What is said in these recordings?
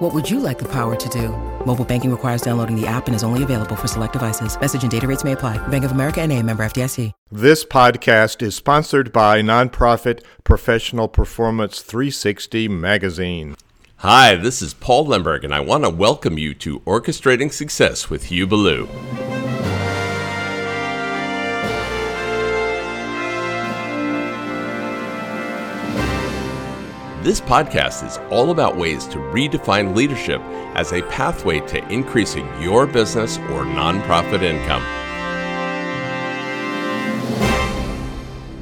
What would you like the power to do? Mobile banking requires downloading the app and is only available for select devices. Message and data rates may apply. Bank of America and a member FDIC. This podcast is sponsored by nonprofit Professional Performance 360 magazine. Hi, this is Paul Lemberg, and I want to welcome you to Orchestrating Success with Hugh Ballou. This podcast is all about ways to redefine leadership as a pathway to increasing your business or nonprofit income.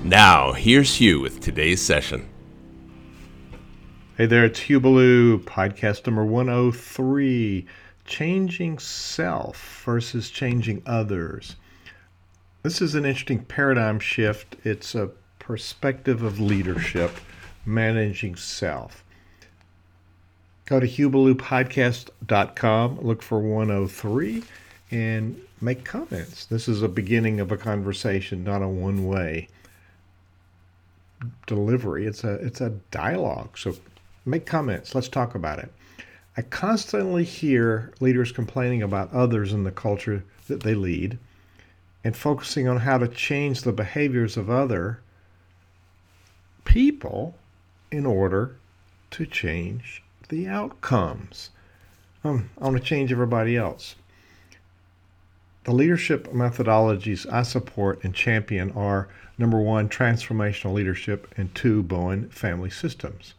Now, here's Hugh with today's session. Hey there, it's Hugh Ballou, podcast number 103 Changing Self versus Changing Others. This is an interesting paradigm shift. It's a perspective of leadership, managing self. Go to hughballoupodcast.com, look for 103, and make comments. This is a beginning of a conversation, not a one way delivery. It's a it's a dialogue. So make comments. Let's talk about it. I constantly hear leaders complaining about others in the culture that they lead and focusing on how to change the behaviors of other people in order to change the outcomes. Um, I want to change everybody else. The leadership methodologies I support and champion are number one, transformational leadership, and two, Bowen family systems.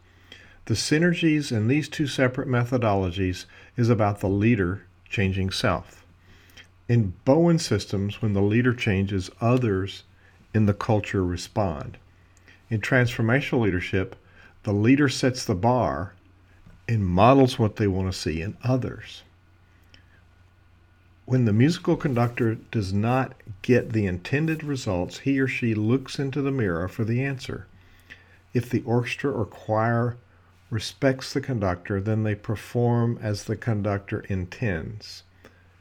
The synergies in these two separate methodologies is about the leader changing self. In Bowen systems, when the leader changes, others in the culture respond. In transformational leadership, the leader sets the bar and models what they want to see in others. When the musical conductor does not get the intended results, he or she looks into the mirror for the answer. If the orchestra or choir respects the conductor, then they perform as the conductor intends.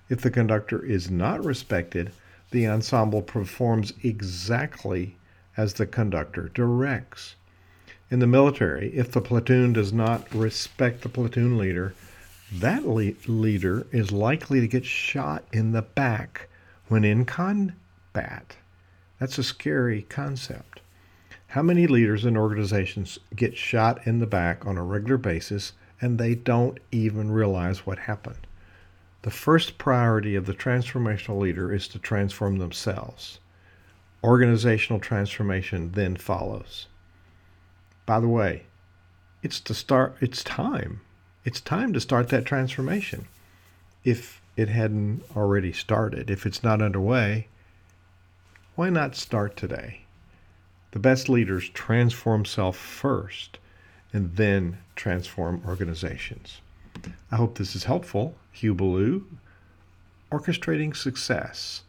If the conductor is not respected, the ensemble performs exactly as the conductor directs. In the military, if the platoon does not respect the platoon leader, that le- leader is likely to get shot in the back when in combat. That's a scary concept. How many leaders in organizations get shot in the back on a regular basis and they don't even realize what happened? The first priority of the transformational leader is to transform themselves. Organizational transformation then follows. By the way, it's to start it's time. It's time to start that transformation. If it hadn't already started, if it's not underway, why not start today? The best leaders transform self first and then transform organizations. I hope this is helpful. Hugh Ballou, orchestrating success.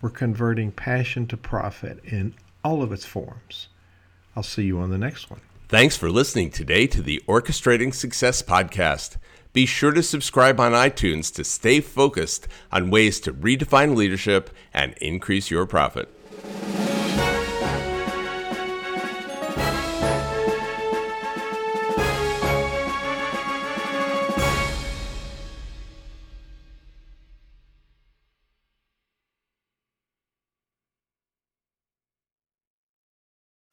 We're converting passion to profit in all of its forms. I'll see you on the next one. Thanks for listening today to the Orchestrating Success podcast. Be sure to subscribe on iTunes to stay focused on ways to redefine leadership and increase your profit.